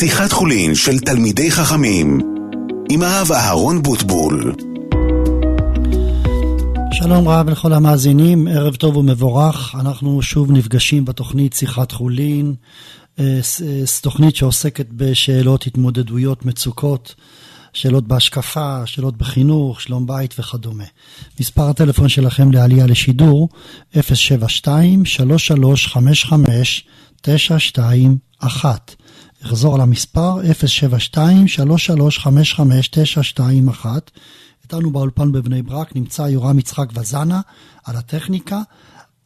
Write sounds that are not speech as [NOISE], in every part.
שיחת חולין של תלמידי חכמים עם הרב אהרון בוטבול שלום רב לכל המאזינים, ערב טוב ומבורך. אנחנו שוב נפגשים בתוכנית שיחת חולין, אה, תוכנית שעוסקת בשאלות, התמודדויות, מצוקות, שאלות בהשקפה, שאלות בחינוך, שלום בית וכדומה. מספר הטלפון שלכם לעלייה לשידור 072-3355-921. אחזור על המספר 072-3355-921. איתנו באולפן בבני ברק נמצא יורם יצחק וזנה על הטכניקה.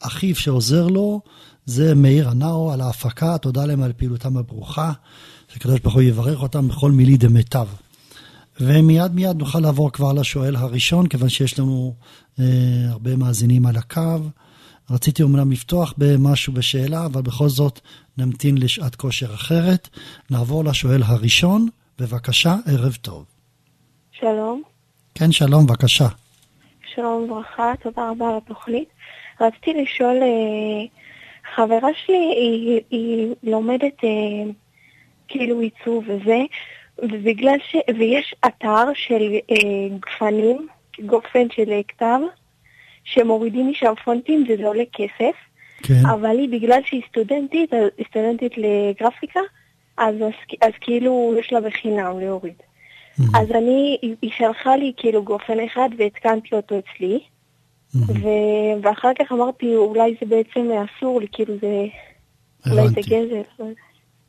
אחיו שעוזר לו זה מאיר הנאו על ההפקה, תודה להם על פעילותם הברוכה, שקדוש ברוך הוא יברך אותם בכל מילי דמיטב. ומיד מיד נוכל לעבור כבר לשואל הראשון, כיוון שיש לנו אה, הרבה מאזינים על הקו. רציתי אומנם לפתוח במשהו בשאלה, אבל בכל זאת נמתין לשעת כושר אחרת. נעבור לשואל הראשון, בבקשה, ערב טוב. שלום. כן, שלום, בבקשה. שלום וברכה, תודה רבה על התוכנית. רציתי לשאול, אה, חברה שלי, היא, היא לומדת אה, כאילו עיצוב וזה, ובגלל ש... ויש אתר של אה, גפנים, גופן של כתב, שמורידים משם פונטים וזה עולה כסף, כן. אבל היא, בגלל שהיא סטודנטית, סטודנטית לגרפיקה, אז, אז, כאילו יש לה בחינם להוריד. Mm-hmm. אז אני, היא שלחה לי כאילו גופן אחד והתקנתי אותו אצלי, mm-hmm. ו... ואחר כך אמרתי, אולי זה בעצם אסור לי, כאילו זה... אולי זה גזל.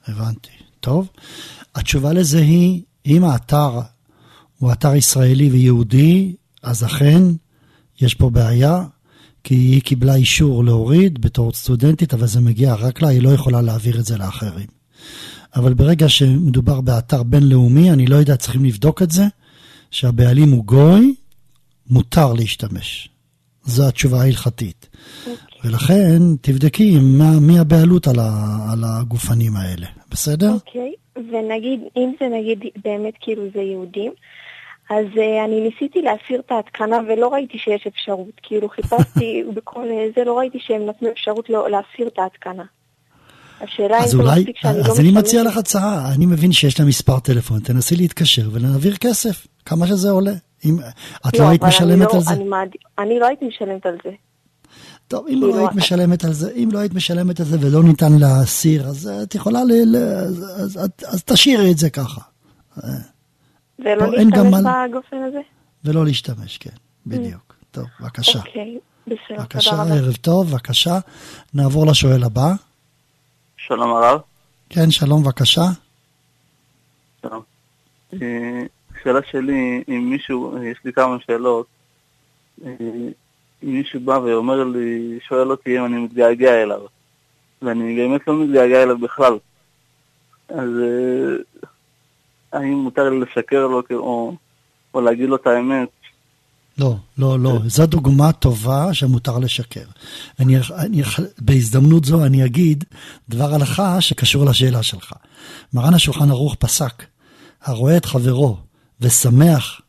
הבנתי. טוב. התשובה לזה היא, אם האתר הוא אתר ישראלי ויהודי, אז אכן יש פה בעיה, כי היא קיבלה אישור להוריד בתור סטודנטית, אבל זה מגיע רק לה, היא לא יכולה להעביר את זה לאחרים. אבל ברגע שמדובר באתר בינלאומי, אני לא יודע, צריכים לבדוק את זה, שהבעלים הוא גוי, מותר להשתמש. זו התשובה ההלכתית. Okay. ולכן תבדקי מה, מי הבעלות על, ה, על הגופנים האלה, בסדר? אוקיי, okay. ונגיד, אם זה נגיד באמת כאילו זה יהודים, אז uh, אני ניסיתי להסיר את ההתקנה ולא ראיתי שיש אפשרות. כאילו חיפשתי [LAUGHS] בכל זה, לא ראיתי שהם נתנו אפשרות לא, להסיר את ההתקנה. השאלה אם זה מספיק שאני לא. אז אני מציע לך הצעה, אני מבין שיש לה מספר טלפון, תנסי להתקשר ולהעביר כסף, כמה שזה עולה. אם, את לא, לא היית משלמת לא, על זה? אני, אני לא הייתי משלמת על זה. טוב, אם לא כאילו, היית משלמת על זה, אם לא היית משלמת על זה ולא ניתן להסיר, אז את יכולה, ל, ל, אז, אז, אז, אז תשאירי את זה ככה. ולא להשתמש בגופן הזה? ולא להשתמש, כן, בדיוק. Mm. טוב, בבקשה. אוקיי, בסדר, בבקשה, תודה רבה. ערב טוב, בבקשה. נעבור לשואל הבא. שלום הרב. כן, שלום, בבקשה. שלום. אה, השאלה שלי, אם מישהו, יש לי כמה שאלות, אה, אם מישהו בא ואומר לי, שואל אותי אם אני מתגעגע אליו, ואני באמת לא מתגעגע אליו בכלל, אז אה, האם מותר לי לשקר לו או, או להגיד לו את האמת? לא, לא, לא. זו דוגמה טובה שמותר לשקר. אני, אני, בהזדמנות זו אני אגיד דבר הלכה שקשור לשאלה שלך. מרן השולחן ערוך פסק, הרואה את חברו ושמח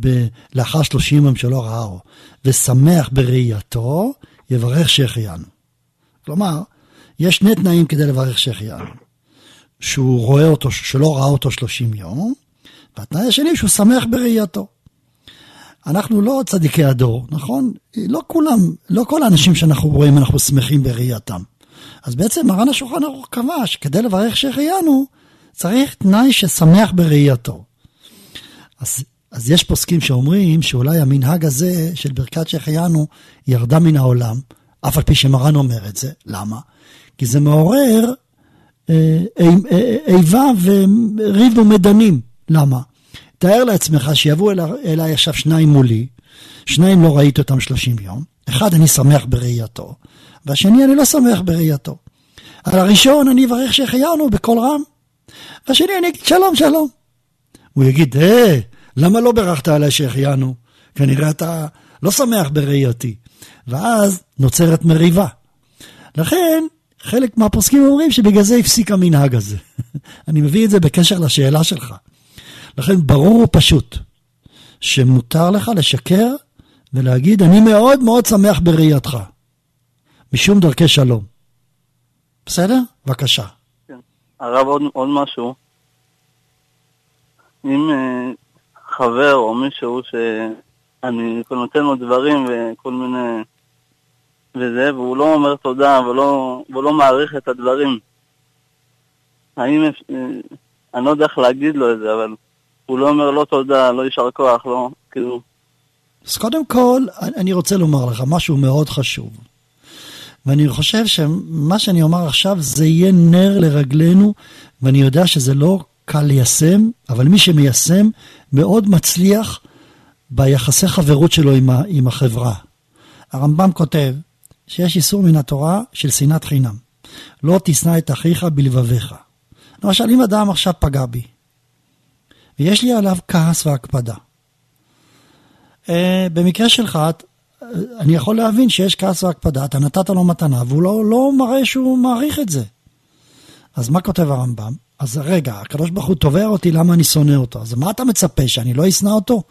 ב, לאחר שלושים יום שלא ראהו, ושמח בראייתו, יברך שהחיינו. כלומר, יש שני תנאים כדי לברך שהחיינו. שהוא רואה אותו, שלא ראה אותו שלושים יום, והתנאי השני שהוא שמח בראייתו. אנחנו לא צדיקי הדור, נכון? לא כולם, לא כל האנשים שאנחנו רואים אנחנו שמחים בראייתם. אז בעצם מרן השולחן ערוך קבע שכדי לברך שהחיינו, צריך תנאי ששמח בראייתו. אז, אז יש פוסקים שאומרים שאולי המנהג הזה של ברכת שהחיינו ירדה מן העולם, אף על פי שמרן אומר את זה. למה? כי זה מעורר איבה וריב ומדנים. למה? תאר לעצמך שיבואו אליי עכשיו שניים מולי, שניים לא ראיתי אותם שלושים יום, אחד אני שמח בראייתו, והשני אני לא שמח בראייתו. על הראשון אני אברך שהחיינו בקול רם, והשני אני אגיד שלום שלום. הוא יגיד, אה, למה לא ברכת עליי שהחיינו? כנראה אתה לא שמח בראייתי. ואז נוצרת מריבה. לכן, חלק מהפוסקים אומרים שבגלל זה הפסיק המנהג הזה. [LAUGHS] אני מביא את זה בקשר לשאלה שלך. לכן ברור ופשוט שמותר לך לשקר ולהגיד, אני מאוד מאוד שמח בראייתך, משום דרכי שלום. בסדר? בבקשה. כן. הרב, עוד, עוד משהו. אם אה, חבר או מישהו שאני נותן לו דברים וכל מיני... וזה, והוא לא אומר תודה ולא, והוא לא מעריך את הדברים. האם, אה, אני לא יודע איך להגיד לו את זה, אבל הוא לא אומר לא תודה, לא יישר כוח, לא, כאילו... אז קודם כל, אני רוצה לומר לך משהו מאוד חשוב. ואני חושב שמה שאני אומר עכשיו זה יהיה נר לרגלינו, ואני יודע שזה לא קל ליישם, אבל מי שמיישם מאוד מצליח ביחסי חברות שלו עם החברה. הרמב"ם כותב שיש איסור מן התורה של שנאת חינם. לא תשנא את אחיך בלבביך. למשל, אם אדם עכשיו פגע בי, ויש לי עליו כעס והקפדה, אה, במקרה שלך, אני יכול להבין שיש כעס והקפדה, אתה נתת לו מתנה, והוא לא, לא מראה שהוא מעריך את זה. אז מה כותב הרמב"ם? אז רגע, הקדוש ברוך הוא תובע אותי, למה אני שונא אותו? אז מה אתה מצפה, שאני לא אשנא אותו?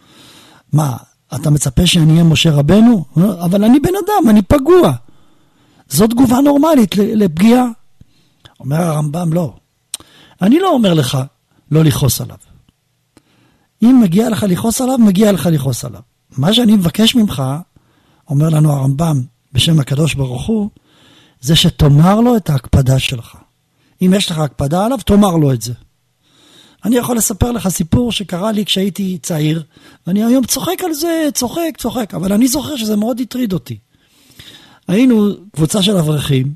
מה, אתה מצפה שאני אהיה משה רבנו? אבל אני בן אדם, אני פגוע. זו תגובה נורמלית לפגיעה. אומר הרמב"ם, לא. אני לא אומר לך לא לכעוס עליו. אם מגיע לך לכעוס עליו, מגיע לך לכעוס עליו. מה שאני מבקש ממך, אומר לנו הרמב"ם בשם הקדוש ברוך הוא, זה שתאמר לו את ההקפדה שלך. אם יש לך הקפדה עליו, תאמר לו את זה. אני יכול לספר לך סיפור שקרה לי כשהייתי צעיר, ואני היום צוחק על זה, צוחק, צוחק, אבל אני זוכר שזה מאוד הטריד אותי. היינו קבוצה של אברכים,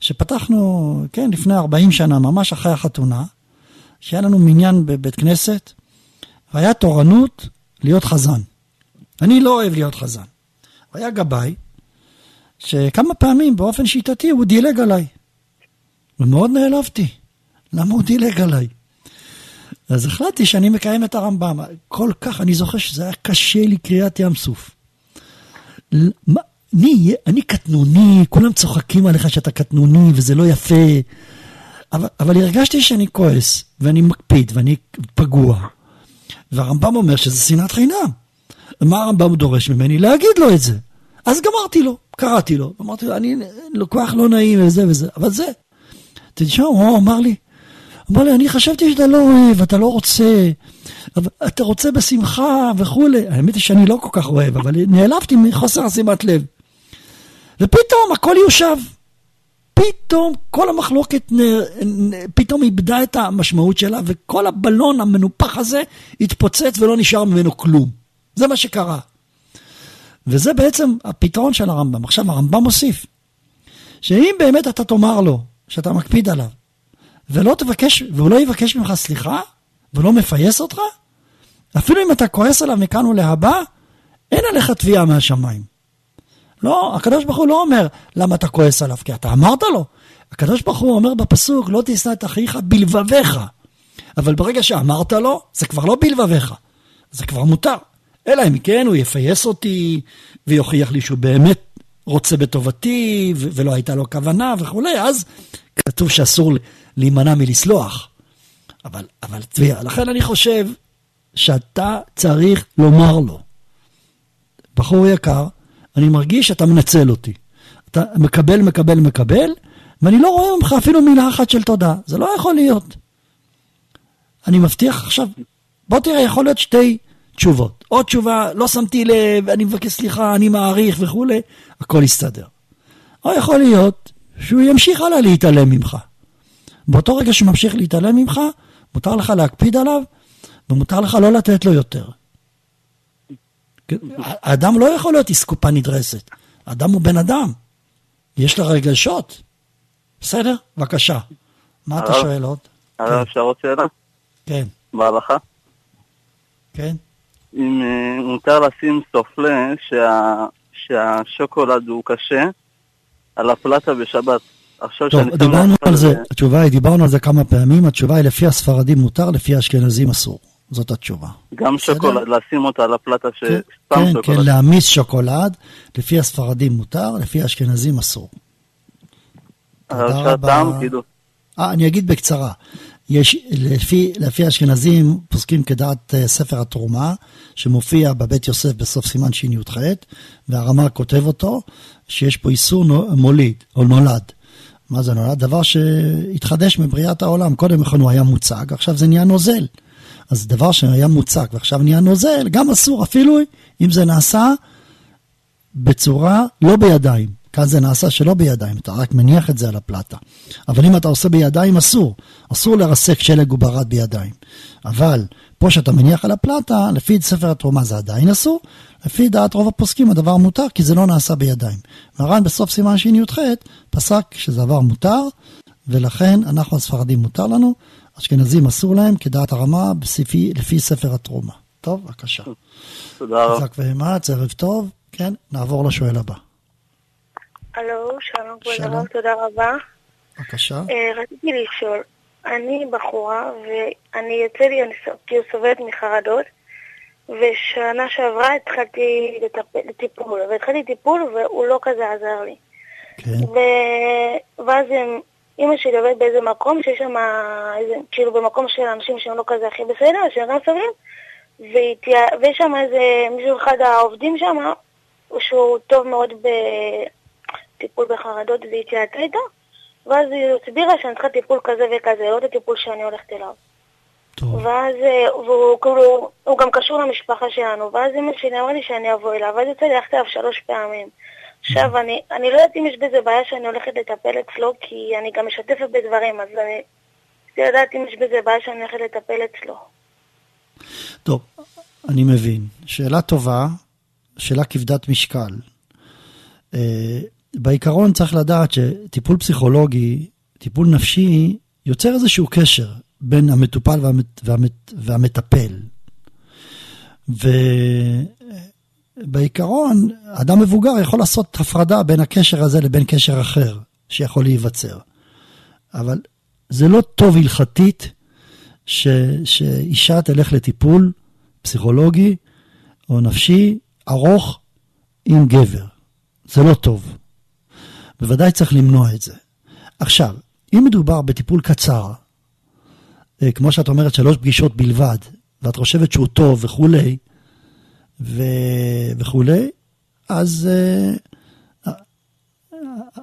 שפתחנו, כן, לפני 40 שנה, ממש אחרי החתונה, שהיה לנו מניין בבית כנסת, והיה תורנות להיות חזן. אני לא אוהב להיות חזן. היה גבאי, שכמה פעמים באופן שיטתי הוא דילג עליי. ומאוד נעלבתי. למה הוא דילג עליי? אז החלטתי שאני מקיים את הרמב"ם. כל כך, אני זוכר שזה היה קשה לי קריאת ים סוף. אני, אני קטנוני, כולם צוחקים עליך שאתה קטנוני וזה לא יפה. אבל, אבל הרגשתי שאני כועס, ואני מקפיד, ואני פגוע. והרמב"ם אומר שזה שנאת חינם. מה הרמב"ם דורש ממני? להגיד לו את זה. אז גמרתי לו, קראתי לו, אמרתי לו, אני לקוח לא נעים וזה וזה, אבל זה. תשמע, הוא אמר לי, אמר לי, אני חשבתי שאתה לא אוהב, אתה לא רוצה, אתה רוצה בשמחה וכולי. האמת היא שאני לא כל כך אוהב, אבל נעלבתי מחוסר שימת לב. ופתאום הכל יושב. פתאום כל המחלוקת פתאום איבדה את המשמעות שלה, וכל הבלון המנופח הזה התפוצץ ולא נשאר ממנו כלום. זה מה שקרה. וזה בעצם הפתרון של הרמב"ם. עכשיו הרמב"ם מוסיף, שאם באמת אתה תאמר לו שאתה מקפיד עליו, ולא תבקש, והוא לא יבקש ממך סליחה, ולא מפייס אותך, אפילו אם אתה כועס עליו מכאן ולהבא, אין עליך תביעה מהשמיים. לא, הקדוש ברוך הוא לא אומר למה אתה כועס עליו, כי אתה אמרת לו. הקדוש ברוך הוא אומר בפסוק, לא תשנא את אחיך בלבביך. אבל ברגע שאמרת לו, זה כבר לא בלבביך, זה כבר מותר. אלא אם כן הוא יפייס אותי ויוכיח לי שהוא באמת רוצה בטובתי ו- ולא הייתה לו כוונה וכולי, אז כתוב שאסור להימנע מלסלוח. אבל, אבל תביעה, לכן אני חושב שאתה צריך לומר לו, בחור יקר, אני מרגיש שאתה מנצל אותי. אתה מקבל, מקבל, מקבל, ואני לא רואה ממך אפילו מילה אחת של תודה. זה לא יכול להיות. אני מבטיח עכשיו, בוא תראה, יכול להיות שתי תשובות. עוד תשובה, לא שמתי לב, אני מבקש סליחה, אני מעריך וכולי, הכל יסתדר. או יכול להיות שהוא ימשיך הלאה להתעלם ממך. באותו רגע שהוא ממשיך להתעלם ממך, מותר לך להקפיד עליו, ומותר לך לא לתת לו יותר. האדם לא יכול להיות אסקופה נדרסת. האדם הוא בן אדם. יש לו רגשות. בסדר? בבקשה. מה אתה שואל עוד? הרב, אפשר עוד שאלה? כן. בהלכה? כן. אם אה, מותר לשים סופלה שהשוקולד הוא קשה על הפלטה בשבת. טוב, דיברנו על זה, התשובה היא, דיברנו על זה כמה פעמים, התשובה היא לפי הספרדים מותר, לפי האשכנזים אסור. זאת התשובה. גם שוקולד, לשים אותה על הפלטה ש... כן, סתם כן, שוקולד. כן, להעמיס שוקולד, לפי הספרדים מותר, לפי האשכנזים אסור. תודה רבה. כאילו. אה, אני אגיד בקצרה. יש, לפי, לפי האשכנזים פוסקים כדעת uh, ספר התרומה, שמופיע בבית יוסף בסוף סימן שי"ח, והרמ"א כותב אותו, שיש פה איסור מוליד, או נולד. מה זה נולד? דבר שהתחדש מבריאת העולם. קודם לכן הוא היה מוצג, עכשיו זה נהיה נוזל. אז דבר שהיה מוצק ועכשיו נהיה נוזל, גם אסור, אפילו אם זה נעשה בצורה לא בידיים. כאן זה נעשה שלא בידיים, אתה רק מניח את זה על הפלטה. אבל אם אתה עושה בידיים, אסור. אסור לרסק שלג וברד בידיים. אבל פה שאתה מניח על הפלטה, לפי ספר התרומה זה עדיין אסור, לפי דעת רוב הפוסקים הדבר מותר, כי זה לא נעשה בידיים. מרן בסוף סימן שי"ח פסק שזה דבר מותר, ולכן אנחנו הספרדים מותר לנו, אשכנזים אסור להם, כדעת הרמה, בספי, לפי ספר התרומה. טוב, בבקשה. תודה רבה. חזק ואמץ, ערב טוב. כן, נעבור לשואל הבא. הלו, שלום כבוד שלום. הרב, תודה רבה. בבקשה. אה, רציתי לשאול, אני בחורה ואני יוצא לי, אני כאילו סובלת מחרדות ושנה שעברה התחלתי לטפל, לטיפול, והתחלתי טיפול והוא לא כזה עזר לי. כן, ו... ואז הם- אימא שלי עובדת באיזה מקום שיש שם, איזה, כאילו במקום של אנשים שהם לא כזה הכי בסדר, שהם גם סובלים, והתיה... ויש שם איזה מישהו אחד העובדים שם, שהוא טוב מאוד בטיפול בחרדות, והיא התייעצה איתו, ואז היא הסבירה שאני צריכה טיפול כזה וכזה, לא את הטיפול שאני הולכת אליו. טוב. ואז, אה, והוא כאילו, הוא גם קשור למשפחה שלנו, ואז אמא שלי אמרה לי שאני אבוא אליו, ואז יצא לי ללכת אליו שלוש פעמים. עכשיו, אני, אני לא יודעת אם יש בזה בעיה שאני הולכת לטפל אצלו, כי אני גם משתפת בדברים, אז אני רציתי לדעת אם יש בזה בעיה שאני הולכת לטפל אצלו. טוב, אני מבין. שאלה טובה, שאלה כבדת משקל. אה, בעיקרון צריך לדעת שטיפול פסיכולוגי, טיפול נפשי, יוצר איזשהו קשר בין המטופל והמת, והמת, והמטפל. ובעיקרון, אדם מבוגר יכול לעשות הפרדה בין הקשר הזה לבין קשר אחר שיכול להיווצר. אבל זה לא טוב הלכתית ש, שאישה תלך לטיפול פסיכולוגי או נפשי ארוך עם גבר. זה לא טוב. בוודאי צריך למנוע את זה. עכשיו, אם מדובר בטיפול קצר, אה, כמו שאת אומרת, שלוש פגישות בלבד, ואת חושבת שהוא טוב וכולי, ו... וכולי, אז אה,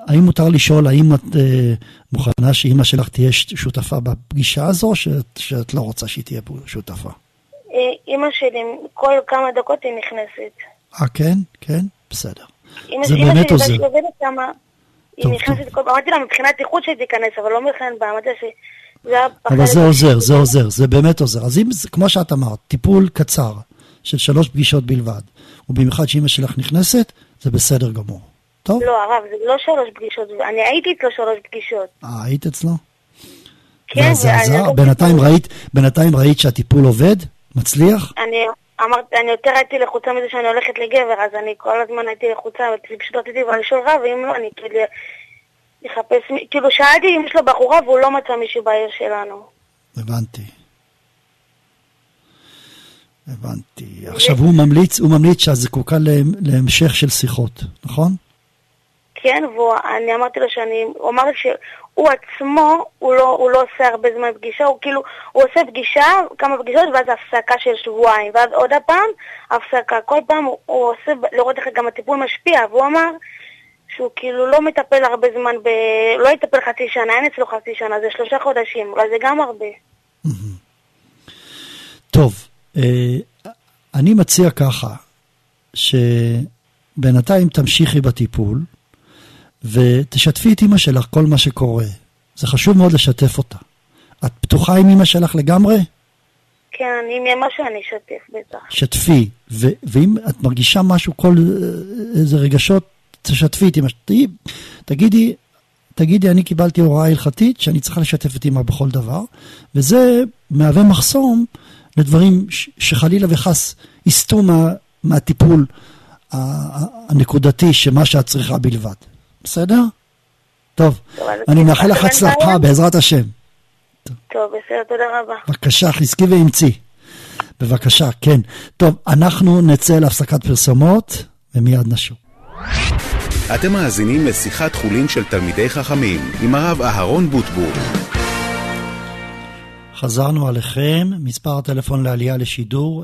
האם מותר לשאול, האם את אה, מוכנה שאימא שלך תהיה ש- שותפה בפגישה הזו, או שאת, שאת לא רוצה שהיא תהיה שותפה? אה, אימא שלי, כל כמה דקות היא נכנסת. אה, כן? כן? בסדר. אימא זה שלי- אימא באמת שלי, עוזר. שהיא עובדת שם, היא נכנסת כל פעם, אמרתי לה מבחינת איכות שהיא תיכנס, אבל לא מבחינת בעיה, אמרתי לה היה אבל זה עוזר. זה עוזר, זה באמת עוזר. אז אם, כמו שאת אמרת, טיפול קצר של שלוש פגישות בלבד, ובמיוחד שאימא שלך נכנסת, זה בסדר גמור. טוב? לא, הרב, זה לא שלוש פגישות, אני הייתי אצלו שלוש פגישות. אה, היית אצלו? כן, זה עזר? לא- בינתיים ראית, בינתיים ראית שהטיפול עובד? מצליח? אני אמרתי, אני יותר הייתי לחוצה מזה שאני הולכת לגבר, אז אני כל הזמן הייתי לחוצה, אבל פשוט רציתי כבר לשאול רב, ואם לא, אני כאילו אחפש, כאילו שאלתי אם יש לו בחורה והוא לא מצא מישהו בעיר שלנו. הבנתי. הבנתי. עכשיו הוא ממליץ, הוא ממליץ שאת זקוקה לה- להמשך של שיחות, נכון? כן, ואני אמרתי לו שאני, הוא אמר לי שהוא עצמו, הוא לא, הוא לא עושה הרבה זמן פגישה, הוא כאילו, הוא עושה פגישה, כמה פגישות, ואז הפסקה של שבועיים, ואז עוד הפעם, הפסקה. כל פעם הוא, הוא עושה, לראות איך גם הטיפול משפיע, והוא אמר שהוא כאילו לא מטפל הרבה זמן, ב... לא יטפל חצי שנה, אין אצלו חצי שנה, זה שלושה חודשים, אולי זה גם הרבה. טוב, אני מציע ככה, שבינתיים תמשיכי בטיפול, ותשתפי את אימא שלך כל מה שקורה. זה חשוב מאוד לשתף אותה. את פתוחה עם אימא שלך לגמרי? כן, אם יהיה משהו אני אשתף בטח. שתפי, ו- ואם את מרגישה משהו, כל אה, איזה רגשות, תשתפי את אמא. תגידי, תגידי, תגידי, אני קיבלתי הוראה הלכתית שאני צריכה לשתף את אמא בכל דבר, וזה מהווה מחסום לדברים שחלילה וחס יסטו מה, מהטיפול הנקודתי, שמה שאת צריכה בלבד. בסדר? טוב, אני מאחל לך הצלחה. בעזרת השם. טוב, בסדר, תודה רבה. בבקשה, חזקי ואמצי. בבקשה, כן. טוב, אנחנו נצא להפסקת פרסומות, ומיד נשוב. אתם מאזינים לשיחת חולין של תלמידי חכמים עם הרב אהרון בוטבול. חזרנו עליכם, מספר הטלפון לעלייה לשידור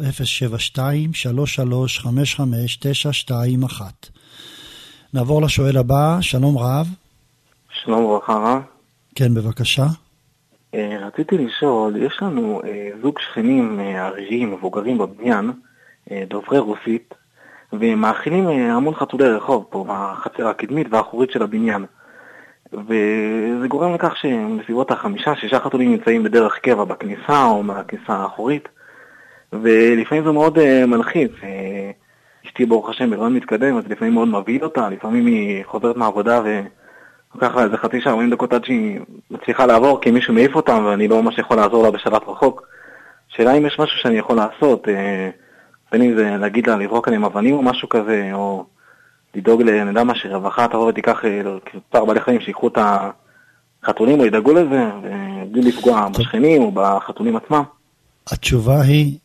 072-3355-921. נעבור לשואל הבא, שלום רב. שלום וברכה רב. כן, בבקשה. אה, רציתי לשאול, יש לנו אה, זוג שכנים עריריים, מבוגרים בבניין, דוברי רוסית, והם מאכילים המון חתולי רחוב פה בחצר הקדמית והאחורית של הבניין. וזה גורם לכך שבסביבות החמישה, שישה חתולים נמצאים בדרך קבע בכניסה או מהכניסה האחורית, ולפעמים זה מאוד מלחיץ. אשתי ברוך השם בזמן מתקדם, אז לפעמים מאוד מבהיל אותה, לפעמים היא חוזרת מהעבודה ולוקח לה איזה חצי שעה, 40 דקות עד שהיא מצליחה לעבור, כי מישהו מעיף אותם ואני לא ממש יכול לעזור לה בשלט רחוק. שאלה אם יש משהו שאני יכול לעשות, אה, בין אם זה להגיד לה לזרוק עליהם אבנים או משהו כזה, או לדאוג ל... אני יודע מה, שרווחה תבוא ותיקח אה, צער בעלי חיים, שיקחו את החתולים או ידאגו לזה, בלי לפגוע בשכנים או בחתולים עצמם. התשובה היא,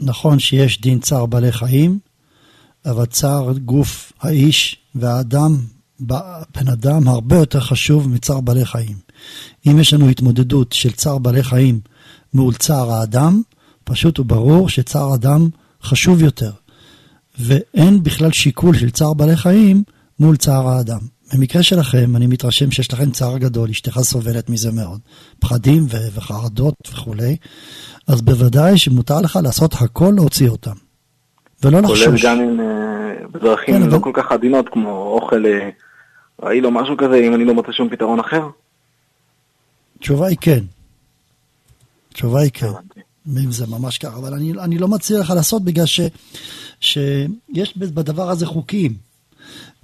נכון שיש דין צער בעלי חיים, אבל צער גוף האיש והאדם, בן אדם, הרבה יותר חשוב מצער בעלי חיים. אם יש לנו התמודדות של צער בעלי חיים מול צער האדם, פשוט וברור שצער אדם חשוב יותר. ואין בכלל שיקול של צער בעלי חיים מול צער האדם. במקרה שלכם, אני מתרשם שיש לכם צער גדול, אשתך סובלת מזה מאוד, פחדים וחרדות וכולי, אז בוודאי שמותר לך לעשות הכל להוציא אותם. ולא לחשוש. כולל גם עם אה, בדרכים כן, לא כל כך עדינות, כמו אוכל אה, רעיל או משהו כזה, אם אני לא מוצא שום פתרון אחר? התשובה היא כן. התשובה היא כן. אם זה ממש ככה, אבל אני, אני לא מציע לך לעשות בגלל ש, שיש בדבר הזה חוקים.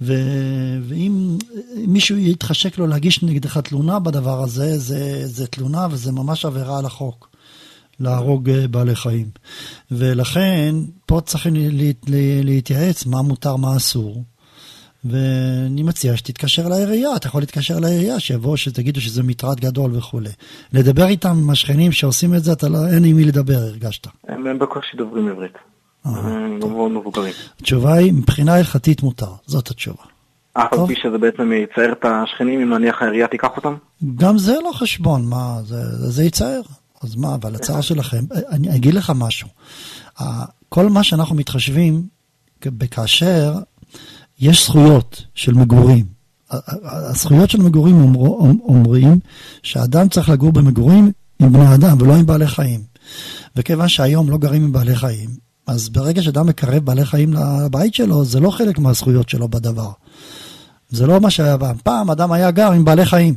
ו, ואם מישהו יתחשק לו להגיש נגדך תלונה בדבר הזה, זה, זה תלונה וזה ממש עבירה על החוק. להרוג אה, בעלי חיים. ולכן, פה צריכים להתייעץ מה מותר, מה אסור. ואני מציע שתתקשר לעירייה, אתה יכול להתקשר לעירייה, שיבואו, שתגידו שזה מטרד גדול וכולי. לדבר איתם, עם השכנים שעושים את זה, אתה לא, אין עם מי לדבר, הרגשת. הם בקושי דוברים עברית. אה, הם מאוד מבוגרים. התשובה היא, מבחינה הלכתית מותר, זאת התשובה. אף על פי שזה בעצם יצייר את השכנים, אם נניח העירייה תיקח אותם? גם זה לא חשבון, מה, זה, זה יצייר. אז מה, אבל הצער שלכם, אני אגיד לך משהו. כל מה שאנחנו מתחשבים, כאשר יש זכויות של מגורים, הזכויות של מגורים אומר, אומרים שאדם צריך לגור במגורים עם בני אדם ולא עם בעלי חיים. וכיוון שהיום לא גרים עם בעלי חיים, אז ברגע שאדם מקרב בעלי חיים לבית שלו, זה לא חלק מהזכויות שלו בדבר. זה לא מה שהיה פעם. פעם אדם היה גר עם בעלי חיים,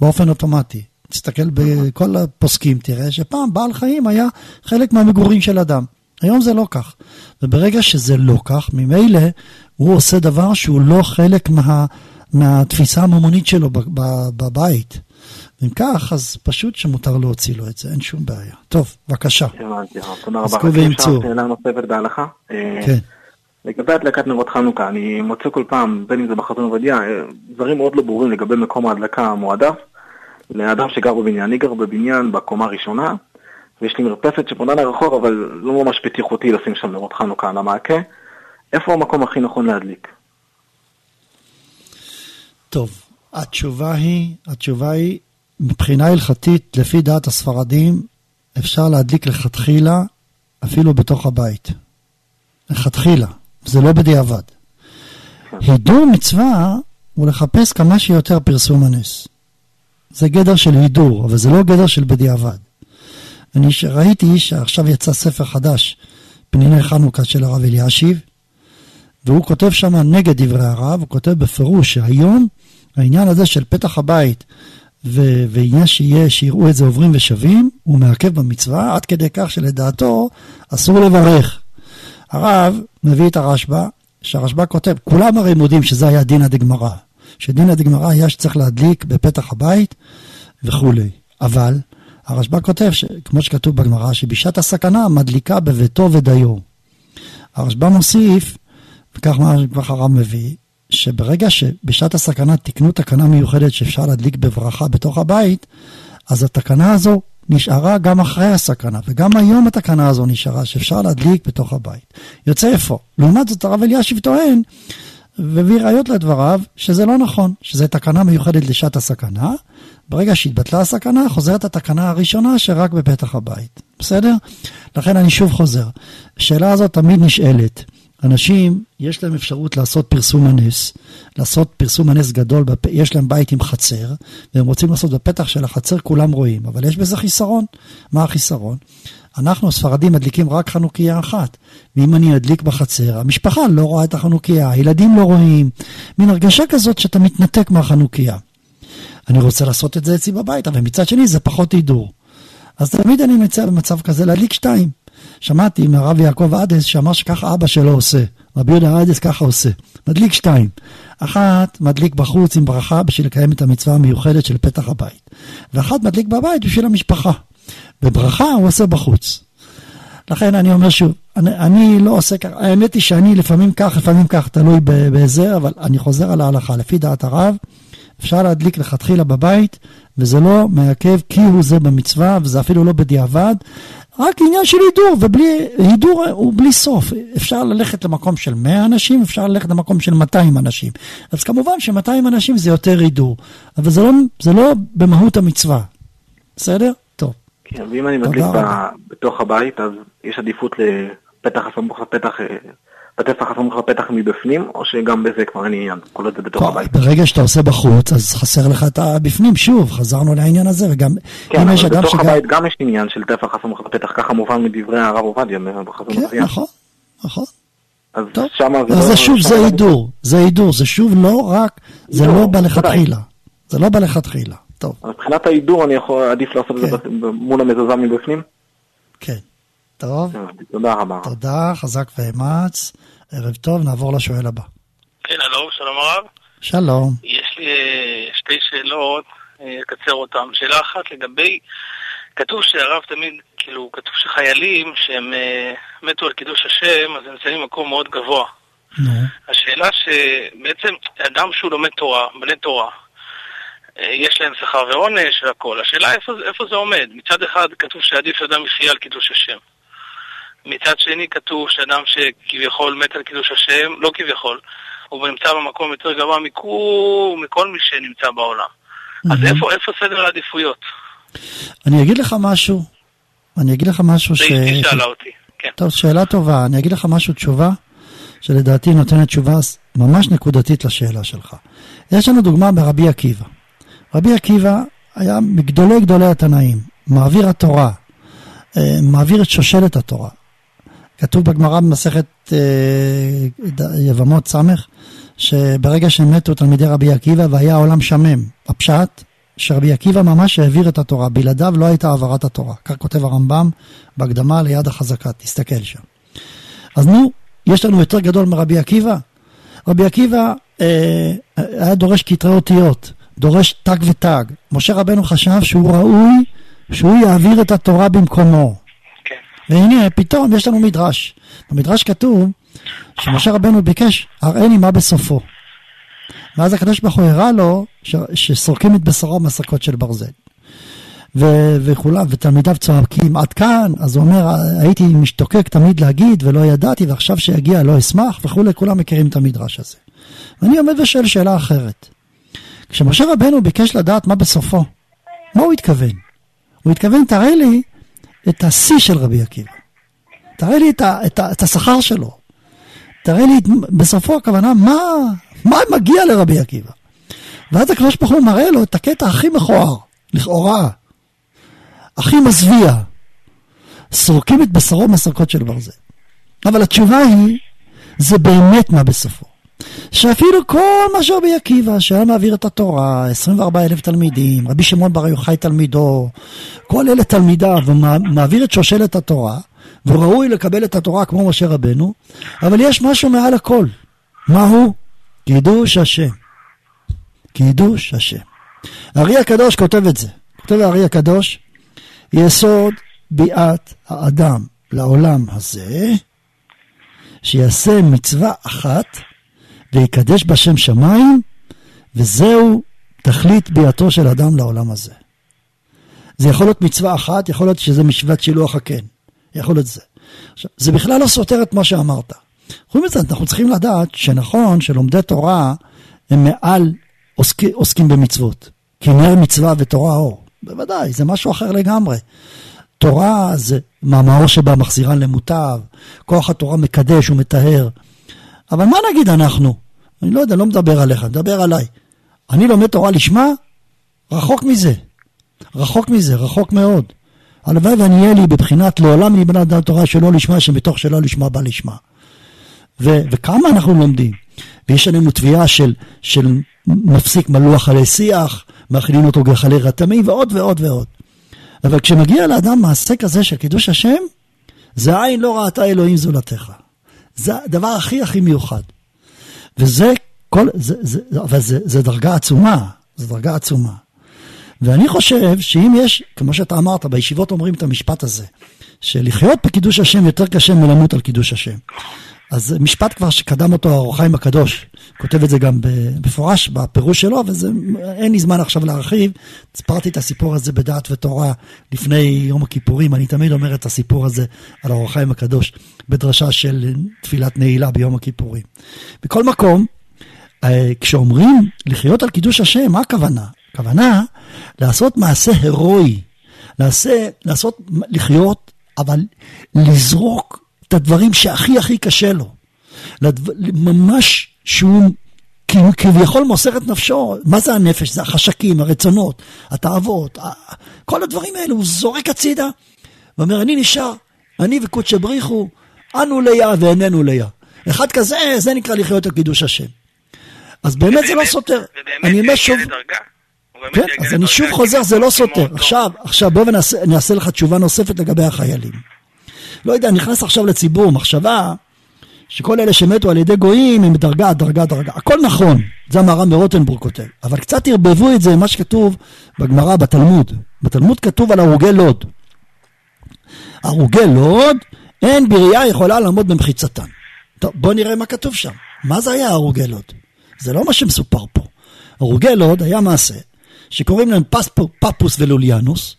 באופן אוטומטי. תסתכל בכל הפוסקים, תראה שפעם בעל חיים היה חלק מהמגורים של אדם. היום זה לא כך. וברגע שזה לא כך, ממילא הוא עושה דבר שהוא לא חלק מה, מהתפיסה הממונית שלו בבית. אם כך, אז פשוט שמותר להוציא לו את זה, אין שום בעיה. טוב, בבקשה. הבנתי, תודה רבה. עסקו וימצאו. שאלה נוספת בהלכה? אה, כן. לגבי הדלקת נרות חנוכה, אני מוצא כל פעם, בין אם זה בחתון עובדיה, אה, דברים מאוד לא ברורים לגבי מקום ההדלקה המועדף. לאדם שגר בבניין. אני גר בבניין בקומה הראשונה, ויש לי מרפסת שפונה לרחוב, אבל לא ממש בטיחותי לשים שם נרות חנוכה על המעקה. איפה המקום הכי נכון להדליק? טוב, התשובה היא, התשובה היא, מבחינה הלכתית, לפי דעת הספרדים, אפשר להדליק לכתחילה, אפילו בתוך הבית. לכתחילה, זה לא בדיעבד. הידור מצווה הוא לחפש כמה שיותר פרסום הנס. זה גדר של הידור, אבל זה לא גדר של בדיעבד. אני ראיתי שעכשיו יצא ספר חדש, פניני חנוכה של הרב אלישיב, והוא כותב שם נגד דברי הרב, הוא כותב בפירוש שהיום העניין הזה של פתח הבית ועניין שיהיה, שיראו את זה עוברים ושבים, הוא מעכב במצווה עד כדי כך שלדעתו אסור לברך. הרב מביא את הרשב"א, שהרשב"א כותב, כולם הרי מודים שזה היה דינא דגמרא. שדין הדגמרא היה שצריך להדליק בפתח הבית וכולי. אבל הרשב"א כותב, כמו שכתוב בגמרא, שבשעת הסכנה מדליקה בביתו ודיו. הרשב"א מוסיף, וכך מה כבר הרב מביא, שברגע שבשעת הסכנה תיקנו תקנה מיוחדת שאפשר להדליק בברכה בתוך הבית, אז התקנה הזו נשארה גם אחרי הסכנה, וגם היום התקנה הזו נשארה שאפשר להדליק בתוך הבית. יוצא איפה? לעומת זאת הרב אלישיב טוען והביא ראיות לדבריו שזה לא נכון, שזו תקנה מיוחדת לשעת הסכנה. ברגע שהתבטלה הסכנה, חוזרת התקנה הראשונה שרק בפתח הבית. בסדר? לכן אני שוב חוזר. השאלה הזאת תמיד נשאלת. אנשים, יש להם אפשרות לעשות פרסום הנס, לעשות פרסום הנס גדול. יש להם בית עם חצר, והם רוצים לעשות בפתח של החצר, כולם רואים, אבל יש בזה חיסרון. מה החיסרון? אנחנו הספרדים מדליקים רק חנוכיה אחת, ואם אני אדליק בחצר, המשפחה לא רואה את החנוכיה, הילדים לא רואים, מין הרגשה כזאת שאתה מתנתק מהחנוכיה. אני רוצה לעשות את זה אצלי בבית, אבל מצד שני זה פחות הידור. אז תמיד אני מציע במצב כזה להדליק שתיים. שמעתי מהרב יעקב עדס שאמר שככה אבא שלו עושה. רבי יהודה עדס ככה עושה. מדליק שתיים. אחת מדליק בחוץ עם ברכה בשביל לקיים את המצווה המיוחדת של פתח הבית. ואחת מדליק בבית בשביל המשפחה. וברכה הוא עושה בחוץ. לכן אני אומר שוב, אני, אני לא עושה ככה, האמת היא שאני לפעמים כך, לפעמים כך, תלוי בזה, אבל אני חוזר על ההלכה. לפי דעת הרב, אפשר להדליק לכתחילה בבית, וזה לא מעכב כי הוא זה במצווה, וזה אפילו לא בדיעבד, רק עניין של הידור, ובלי, הידור הוא בלי סוף. אפשר ללכת למקום של 100 אנשים, אפשר ללכת למקום של 200 אנשים. אז כמובן ש-200 אנשים זה יותר הידור, אבל זה לא, זה לא במהות המצווה. בסדר? טוב. כן, ואם אני מדליק בתוך הבית, אז יש עדיפות לפתח הסמוך לפתח בטפח הסמוך לפתח מבפנים, או שגם בזה כבר אין עניין, כל עוד זה בתוך הבית. ברגע שאתה עושה בחוץ, אז חסר לך את הבפנים, שוב, חזרנו לעניין הזה, וגם כן, אבל בתוך שגם... הבית גם יש עניין של טפח הסמוך לפתח, ככה מובן מדברי הרב עובדיה בחזון כן, נכון, נכון. אז טוב. שמה זה אז לא... זה שוב, זה הידור, זה הידור, זה שוב לא רק, זה לא בא לכתחילה. זה לא בא לכתחילה, טוב. מבחינת ההידור אני יכול, עדיף לעשות את זה כן. מול המזוזה מבפנים? כן. טוב. תודה רבה. תודה, חזק ואמץ. ערב טוב, נעבור לשואל הבא. כן, הלו, שלום הרב. שלום. יש לי אה, שתי שאלות, אה, אקצר אותן. שאלה אחת לגבי, כתוב שהרב תמיד, כאילו, כתוב שחיילים שהם אה, מתו על קידוש השם, אז הם נמצאים במקום מאוד גבוה. נו. השאלה שבעצם אדם שהוא לומד תורה, בני תורה, יש להם שכר ועונש והכול. השאלה איפה, איפה זה עומד. מצד אחד כתוב שעדיף שאדם יחיה על קידוש השם. מצד שני כתוב שאדם שכביכול מת על קידוש השם, לא כביכול, הוא נמצא במקום יותר גבוה מכו, מכל מי שנמצא בעולם. אז איפה, איפה סדר העדיפויות? אני אגיד לך משהו, אני אגיד לך משהו ש... היא שאלה אותי, כן. טוב, שאלה טובה. אני אגיד לך משהו, תשובה, שלדעתי נותנת תשובה ממש נקודתית לשאלה שלך. יש לנו דוגמה ברבי עקיבא. רבי עקיבא היה מגדולי גדולי התנאים, מעביר התורה, אה, מעביר את שושלת התורה. כתוב בגמרא במסכת אה, יבמות ס', שברגע שהם מתו תלמידי רבי עקיבא והיה העולם שמם. הפשט, שרבי עקיבא ממש העביר את התורה, בלעדיו לא הייתה העברת התורה. כך כותב הרמב"ם בהקדמה ליד החזקה, תסתכל שם. אז נו, יש לנו יותר גדול מרבי עקיבא? רבי עקיבא אה, היה דורש כתרי אותיות, דורש תג ותג. משה רבנו חשב שהוא ראוי שהוא יעביר את התורה במקומו. והנה, פתאום יש לנו מדרש. במדרש כתוב שמשה רבנו ביקש, הראני מה בסופו. ואז הקדוש ברוך הוא הראה לו ש- שסורקים את בשרו מסרקות של ברזל. ו- וכולם, ותלמידיו צועקים עד כאן, אז הוא אומר, הייתי משתוקק תמיד להגיד ולא ידעתי, ועכשיו שיגיע לא אשמח וכולי, כולם מכירים את המדרש הזה. ואני עומד ושואל שאלה אחרת. כשמשה רבנו ביקש לדעת מה בסופו, מה הוא התכוון? הוא התכוון, תראה לי את השיא של רבי עקיבא. תראה לי את, ה, את, ה, את השכר שלו. תראה לי בסופו הכוונה מה, מה מגיע לרבי עקיבא. ואז הקדוש ברוך הוא מראה לו את הקטע הכי מכוער, לכאורה, הכי מזוויע. סורקים את בשרו מסרקות של ברזל. אבל התשובה היא, זה באמת מה בסופו. שאפילו כל מה שרבי עקיבא, שהיה מעביר את התורה, 24 אלף תלמידים, רבי שמעון בר יוחאי תלמידו, כל אלה תלמידיו, ומעביר את שושלת התורה, וראוי לקבל את התורה כמו משה רבנו, אבל יש משהו מעל הכל. מהו? קידוש השם. קידוש השם. הארי הקדוש כותב את זה. כותב הארי הקדוש, יסוד ביאת האדם לעולם הזה, שיעשה מצווה אחת ויקדש בשם שמיים, וזהו תכלית ביאתו של אדם לעולם הזה. זה יכול להיות מצווה אחת, יכול להיות שזה משוות שילוח הקן. יכול להיות זה. עכשיו, זה בכלל לא סותר את מה שאמרת. חוץ מזה, אנחנו צריכים לדעת שנכון שלומדי תורה הם מעל עוסק, עוסקים במצוות. כי נר מצווה ותורה אור. בוודאי, זה משהו אחר לגמרי. תורה זה מאמרו שבה מחזירן למוטב, כוח התורה מקדש ומטהר. אבל מה נגיד אנחנו? אני לא יודע, לא מדבר עליך, מדבר עליי. אני לומד תורה לשמה? רחוק מזה. רחוק מזה, רחוק מאוד. הלוואי ואני אהיה לי בבחינת לעולם נבנה דעת תורה שלא לשמה, שמתוך שלא לשמה בא לשמה. ו- וכמה אנחנו לומדים. ויש עלינו תביעה של, של מפסיק מלוח עלי שיח, מאכילים אותו גחלי רתמים ועוד ועוד ועוד. אבל כשמגיע לאדם מעשה כזה של קידוש השם, זה עין לא ראתה אלוהים זולתך. זה הדבר הכי הכי מיוחד. וזה כל, זה, זה, אבל זה, זה דרגה עצומה, זו דרגה עצומה. ואני חושב שאם יש, כמו שאתה אמרת, בישיבות אומרים את המשפט הזה, שלחיות בקידוש השם יותר קשה מלמות על קידוש השם. אז משפט כבר שקדם אותו האור החיים הקדוש, כותב את זה גם במפורש בפירוש שלו, ואין לי זמן עכשיו להרחיב. סיפרתי את הסיפור הזה בדעת ותורה לפני יום הכיפורים, אני תמיד אומר את הסיפור הזה על האור החיים הקדוש בדרשה של תפילת נעילה ביום הכיפורים. בכל מקום, אה, כשאומרים לחיות על קידוש השם, מה הכוונה? הכוונה לעשות מעשה הירואי, לעשה, לעשות, לחיות, אבל לזרוק את הדברים שהכי הכי קשה לו. ממש שהוא כביכול מוסר את נפשו. מה זה הנפש? זה החשקים, הרצונות, התאוות, כל הדברים האלו, הוא זורק הצידה ואומר, אני נשאר, אני וקודשא בריחו, אנו ליה ואיננו ליה. אחד כזה, זה נקרא לחיות על קידוש השם. אז באמת זה לא סותר. אני אומר שוב... כן, אז אני שוב חוזר, זה לא סותר. עכשיו, עכשיו בואו ונעשה לך תשובה נוספת לגבי החיילים. לא יודע, נכנס עכשיו לציבור מחשבה שכל אלה שמתו על ידי גויים הם דרגה, דרגה, דרגה. הכל נכון, זה המהר"ם ברוטנבורג כותב. אבל קצת ערבבו את זה עם מה שכתוב בגמרא, בתלמוד. בתלמוד כתוב על הרוגי לוד. הרוגי לוד, אין בריאה יכולה לעמוד במחיצתן. טוב, בואו נראה מה כתוב שם. מה זה היה הרוגי לוד? זה לא מה שמסופר פה. הרוגי לוד היה מעשה שקוראים להם פספו, פפוס ולוליאנוס,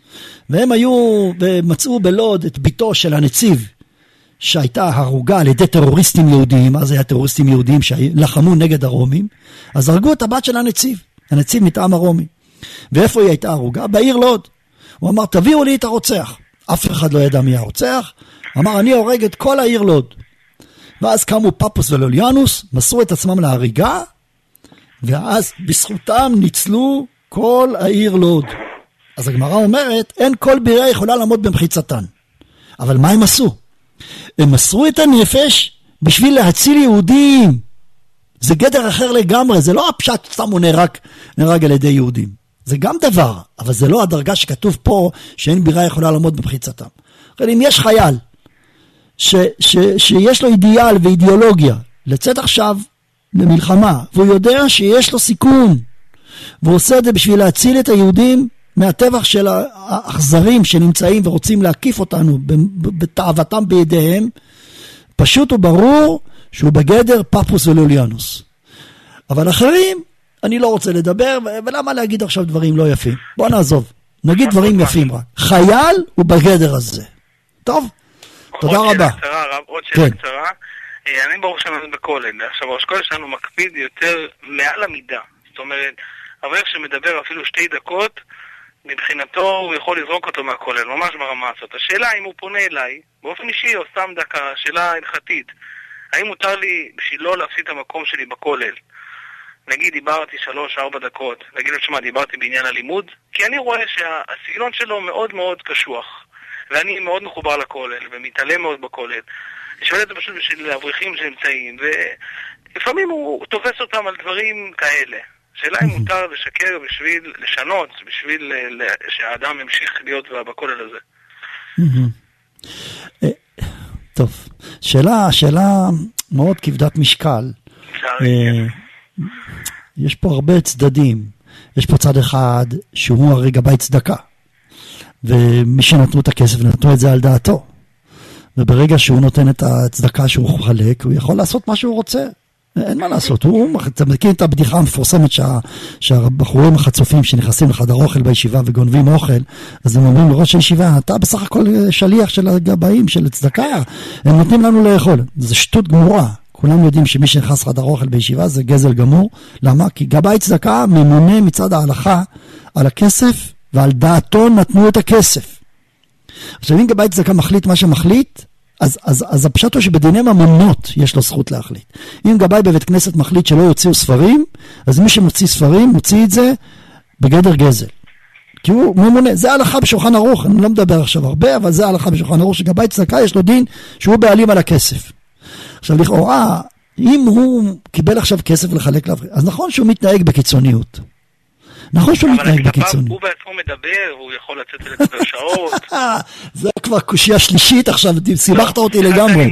והם היו, ומצאו בלוד את בתו של הנציב, שהייתה הרוגה על ידי טרוריסטים יהודיים, אז היה טרוריסטים יהודיים שלחמו נגד הרומים, אז הרגו את הבת של הנציב, הנציב מטעם הרומי. ואיפה היא הייתה הרוגה? בעיר לוד. הוא אמר, תביאו לי את הרוצח. אף אחד לא ידע מי הרוצח. אמר, אני הורג את כל העיר לוד. ואז קמו פפוס ולוליאנוס, מסרו את עצמם להריגה, ואז בזכותם ניצלו כל העיר לוד. אז הגמרא אומרת, אין כל בירה יכולה לעמוד במחיצתן. אבל מה הם עשו? הם מסרו את הנפש בשביל להציל יהודים. זה גדר אחר לגמרי, זה לא הפשט סתם הוא נהרג, נהרג על ידי יהודים. זה גם דבר, אבל זה לא הדרגה שכתוב פה שאין בירה יכולה לעמוד במחיצתם. אם יש חייל ש, ש, שיש לו אידיאל ואידיאולוגיה לצאת עכשיו למלחמה, והוא יודע שיש לו סיכון, והוא עושה את זה בשביל להציל את היהודים מהטבח של האכזרים שנמצאים ורוצים להקיף אותנו בתאוותם בידיהם, פשוט וברור שהוא בגדר פפוס ולוליאנוס. אבל אחרים, אני לא רוצה לדבר, ולמה להגיד עכשיו דברים לא יפים? בוא נעזוב, נגיד דברים יפים רק. חייל הוא בגדר הזה. טוב, תודה רבה. עוד שאלה כן. קצרה. אה, אני ברוך שם בכולל. עכשיו, ראש כולל שלנו מקפיד יותר מעל המידה. זאת אומרת, אברך שמדבר אפילו שתי דקות, מבחינתו הוא יכול לזרוק אותו מהכולל, ממש ברמה הזאת. השאלה אם הוא פונה אליי, באופן אישי או סתם דקה, שאלה הלכתית, האם מותר לי בשביל לא להפסיד את המקום שלי בכולל? נגיד דיברתי שלוש-ארבע דקות, נגיד לו, שמע, דיברתי בעניין הלימוד, כי אני רואה שהסגנון שלו מאוד מאוד קשוח, ואני מאוד מחובר לכולל, ומתעלם מאוד בכולל. אני שואל את זה פשוט בשביל האברכים שנמצאים, ולפעמים הוא תופס אותם על דברים כאלה. השאלה אם מותר לשקר בשביל לשנות, בשביל אה, שהאדם ימשיך להיות בכולל הזה. אה, טוב, שאלה, שאלה מאוד כבדת משקל. אה, יש פה הרבה צדדים. יש פה צד אחד שהוא הרי גבאי צדקה. ומי שנתנו את הכסף נתנו את זה על דעתו. וברגע שהוא נותן את הצדקה שהוא חלק, הוא יכול לעשות מה שהוא רוצה. אין מה לעשות, הוא, אתה מכיר את הבדיחה המפורסמת שה, שהבחורים החצופים שנכנסים לחדר אוכל בישיבה וגונבים אוכל, אז הם אומרים לראש הישיבה, אתה בסך הכל שליח של הגבאים, של צדקה, הם נותנים לנו לאכול. זה שטות גמורה. כולם יודעים שמי שנכנס לחדר אוכל בישיבה זה גזל גמור. למה? כי גבאי צדקה ממונה מצד ההלכה על הכסף, ועל דעתו נתנו את הכסף. עכשיו אם גבאי צדקה מחליט מה שמחליט, אז, אז, אז הפשט הוא שבדיני ממונות יש לו זכות להחליט. אם גבאי בבית כנסת מחליט שלא יוציאו ספרים, אז מי שמוציא ספרים, מוציא את זה בגדר גזל. כי הוא ממונה, זה ההלכה בשולחן ערוך, אני לא מדבר עכשיו הרבה, אבל זה ההלכה בשולחן ערוך, שגבאי צדקה יש לו דין שהוא בעלים על הכסף. עכשיו לכאורה, אם הוא קיבל עכשיו כסף לחלק לאברכים, אז נכון שהוא מתנהג בקיצוניות. נכון שהוא מתנהג בקיצוניות. הוא בעצמו מדבר, הוא יכול לצאת ולדבר שעות. [LAUGHS] זה כבר קושייה שלישית עכשיו, סיבכת אותי לגמרי.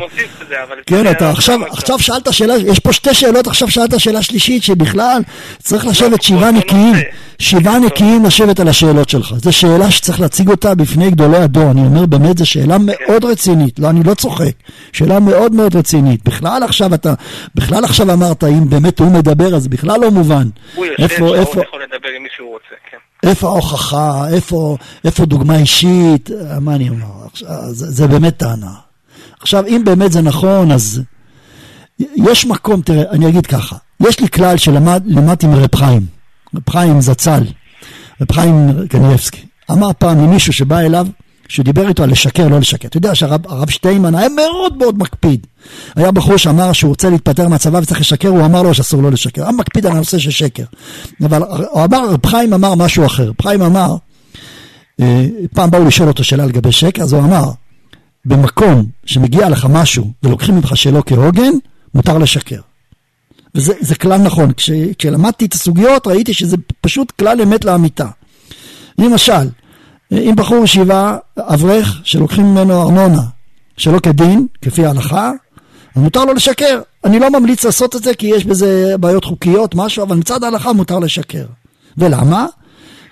כן, אתה עכשיו, עכשיו שאלת שאלה, יש פה שתי שאלות, עכשיו שאלת שאלה שלישית, שבכלל צריך לשבת שבעה נקיים, שבעה נקיים לשבת על השאלות שלך. זו שאלה שצריך להציג אותה בפני גדולי הדור. אני אומר, באמת, זו שאלה מאוד רצינית. לא, אני לא צוחק. שאלה מאוד מאוד רצינית. בכלל עכשיו אתה, בכלל עכשיו אמרת, אם באמת הוא מדבר, אז בכלל לא מובן. הוא יושב, שהוא יכול לדבר עם שהוא רוצה, כן. איפה ההוכחה, איפה, איפה דוגמה אישית, מה אני אומר, זה, זה באמת טענה. עכשיו, אם באמת זה נכון, אז יש מקום, תראה, אני אגיד ככה, יש לי כלל שלמדתי מרב חיים, רב חיים זצ"ל, רב חיים קניאבסקי, אמר פעם למישהו שבא אליו, שדיבר איתו על לשקר, לא לשקר. אתה יודע שהרב שטיינמן היה מאוד מאוד מקפיד. היה בחור שאמר שהוא רוצה להתפטר מהצבא וצריך לשקר, הוא אמר לו שאסור לו לשקר. היה מקפיד על הנושא של שקר. אבל הוא אמר, רב חיים אמר משהו אחר. רב חיים אמר, אה, פעם באו לשאול אותו שאלה לגבי שקר, אז הוא אמר, במקום שמגיע לך משהו ולוקחים ממך שלא כהוגן, מותר לשקר. וזה כלל נכון. כש, כשלמדתי את הסוגיות ראיתי שזה פשוט כלל אמת לאמיתה. למשל, אם בחור ישיבה, אברך, שלוקחים ממנו ארנונה שלא כדין, כפי ההלכה, אז מותר לו לשקר. אני לא ממליץ לעשות את זה כי יש בזה בעיות חוקיות, משהו, אבל מצד ההלכה מותר לשקר. ולמה?